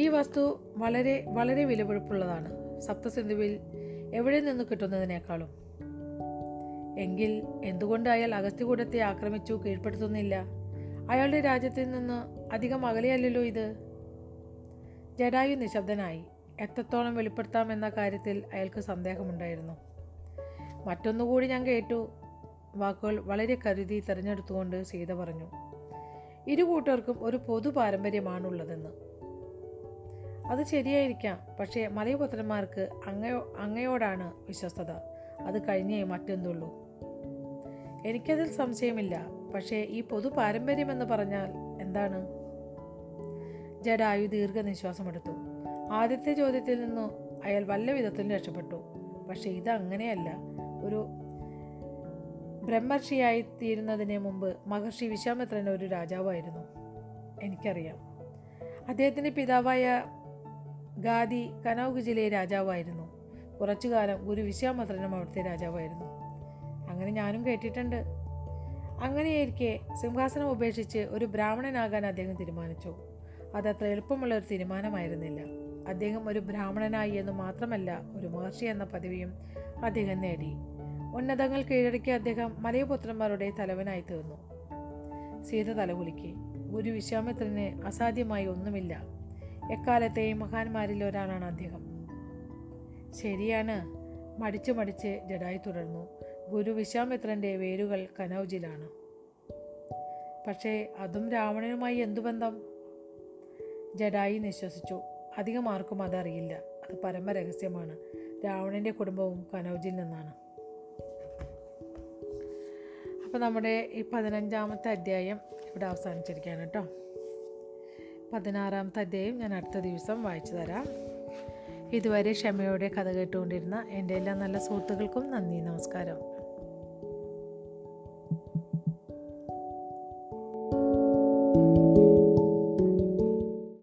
ഈ വസ്തു വളരെ വളരെ വിലപിടിപ്പുള്ളതാണ്. സപ്തസിന്ധുവിൽ എവിടെ നിന്ന് കിട്ടുന്നതിനേക്കാളും. എങ്കിൽ എന്തുകൊണ്ട് അയാൾ അഗസ്ത്യകൂടത്തെ ആക്രമിച്ചു കീഴ്പ്പെടുത്തുന്നില്ല? അയാളുടെ രാജ്യത്തിൽ നിന്ന് അധികം അകലെയല്ലല്ലോ ഇത്. ജഡായു നിശബ്ദനായി. എത്രത്തോളം വെളിപ്പെടുത്താമെന്ന കാര്യത്തിൽ അയാൾക്ക് സന്ദേഹമുണ്ടായിരുന്നു. മറ്റൊന്നുകൂടി ഞാൻ കേട്ടു. വാക്കുകൾ വളരെ കരുതി തിരഞ്ഞെടുത്തുകൊണ്ട് സീത പറഞ്ഞു ഇരു കൂട്ടർക്കും ഒരു പൊതു പാരമ്പര്യമാണുള്ളതെന്ന്. അത് ശരിയായിരിക്കാം പക്ഷേ മലയപുത്രന്മാർക്ക് അങ്ങയോ അങ്ങയോടാണ് വിശ്വസ്തത. അത് കഴിഞ്ഞേ മറ്റെന്തുള്ളൂ. എനിക്കതിൽ സംശയമില്ല പക്ഷേ ഈ പൊതു പാരമ്പര്യമെന്ന് പറഞ്ഞാൽ എന്താണ്? ജഡായു ദീർഘനിശ്വാസമെടുത്തു. ആദ്യത്തെ ചോദ്യത്തിൽ നിന്നു അയാൾ വല്ല വിധത്തിലും രക്ഷപ്പെട്ടു പക്ഷേ ഇത് അങ്ങനെയല്ല ഒരു ബ്രഹ്മർഷിയായി തീരുന്നതിന് മുമ്പ് മഹർഷി വിശ്വാമിത്രൻ ഒരു രാജാവായിരുന്നു. എനിക്കറിയാം. അദ്ദേഹത്തിന്റെ പിതാവായ ഗാദി കനൗഗ് ജില്ലയിലെ രാജാവായിരുന്നു. കുറച്ചു കാലം ഗുരു വിശ്വാമിത്രനും അവിടുത്തെ രാജാവായിരുന്നു. അങ്ങനെ ഞാനും കേട്ടിട്ടുണ്ട്. അങ്ങനെയായിരിക്കെ സിംഹാസനം ഉപേക്ഷിച്ച് ഒരു ബ്രാഹ്മണനാകാൻ അദ്ദേഹം തീരുമാനിച്ചു. അതത്ര എളുപ്പമുള്ള ഒരു തീരുമാനമായിരുന്നില്ല. അദ്ദേഹം ഒരു ബ്രാഹ്മണനായി എന്ന് മാത്രമല്ല ഒരു മഹർഷി എന്ന പദവിയും അദ്ദേഹം നേടി. ഉന്നതങ്ങൾ കീഴടക്കിയ അദ്ദേഹം മലയപുത്രന്മാരുടെ തലവനായി തീർന്നു. സീത തലകുലുക്കി ഗുരു വിശ്വാമിത്രന് അസാധ്യമായി ഒന്നുമില്ല. എക്കാലത്തെയും മഹാന്മാരിൽ ഒരാളാണ് അദ്ദേഹം. ശരിയാണ്. മടിച്ച് മടിച്ച് ജഡായി തുടർന്നു. ഗുരു വിശ്വാമിത്രന്റെ വേരുകൾ കനൗജിലാണ്. പക്ഷേ അതും രാവണനുമായി എന്തു ബന്ധം? ജഡായി നിശ്വസിച്ചു. അധികം ആർക്കും അതറിയില്ല. അത് പരമരഹസ്യമാണ്. രാവണന്റെ കുടുംബവും കനൗജിൽ നിന്നാണ്. അപ്പോൾ നമ്മുടെ ഈ പതിനഞ്ചാമത്തെ അധ്യായം ഇവിടെ അവസാനിച്ചിരിക്കുകയാണ് കേട്ടോ. പതിനാറാമത്തെ അധ്യായം ഞാൻ അടുത്ത ദിവസം വായിച്ചു തരാം. ഇതുവരെ ക്ഷമയോടെ കഥ കേട്ടുകൊണ്ടിരുന്ന എന്റെ എല്ലാ നല്ല സുഹൃത്തുക്കൾക്കും നന്ദി നമസ്കാരം.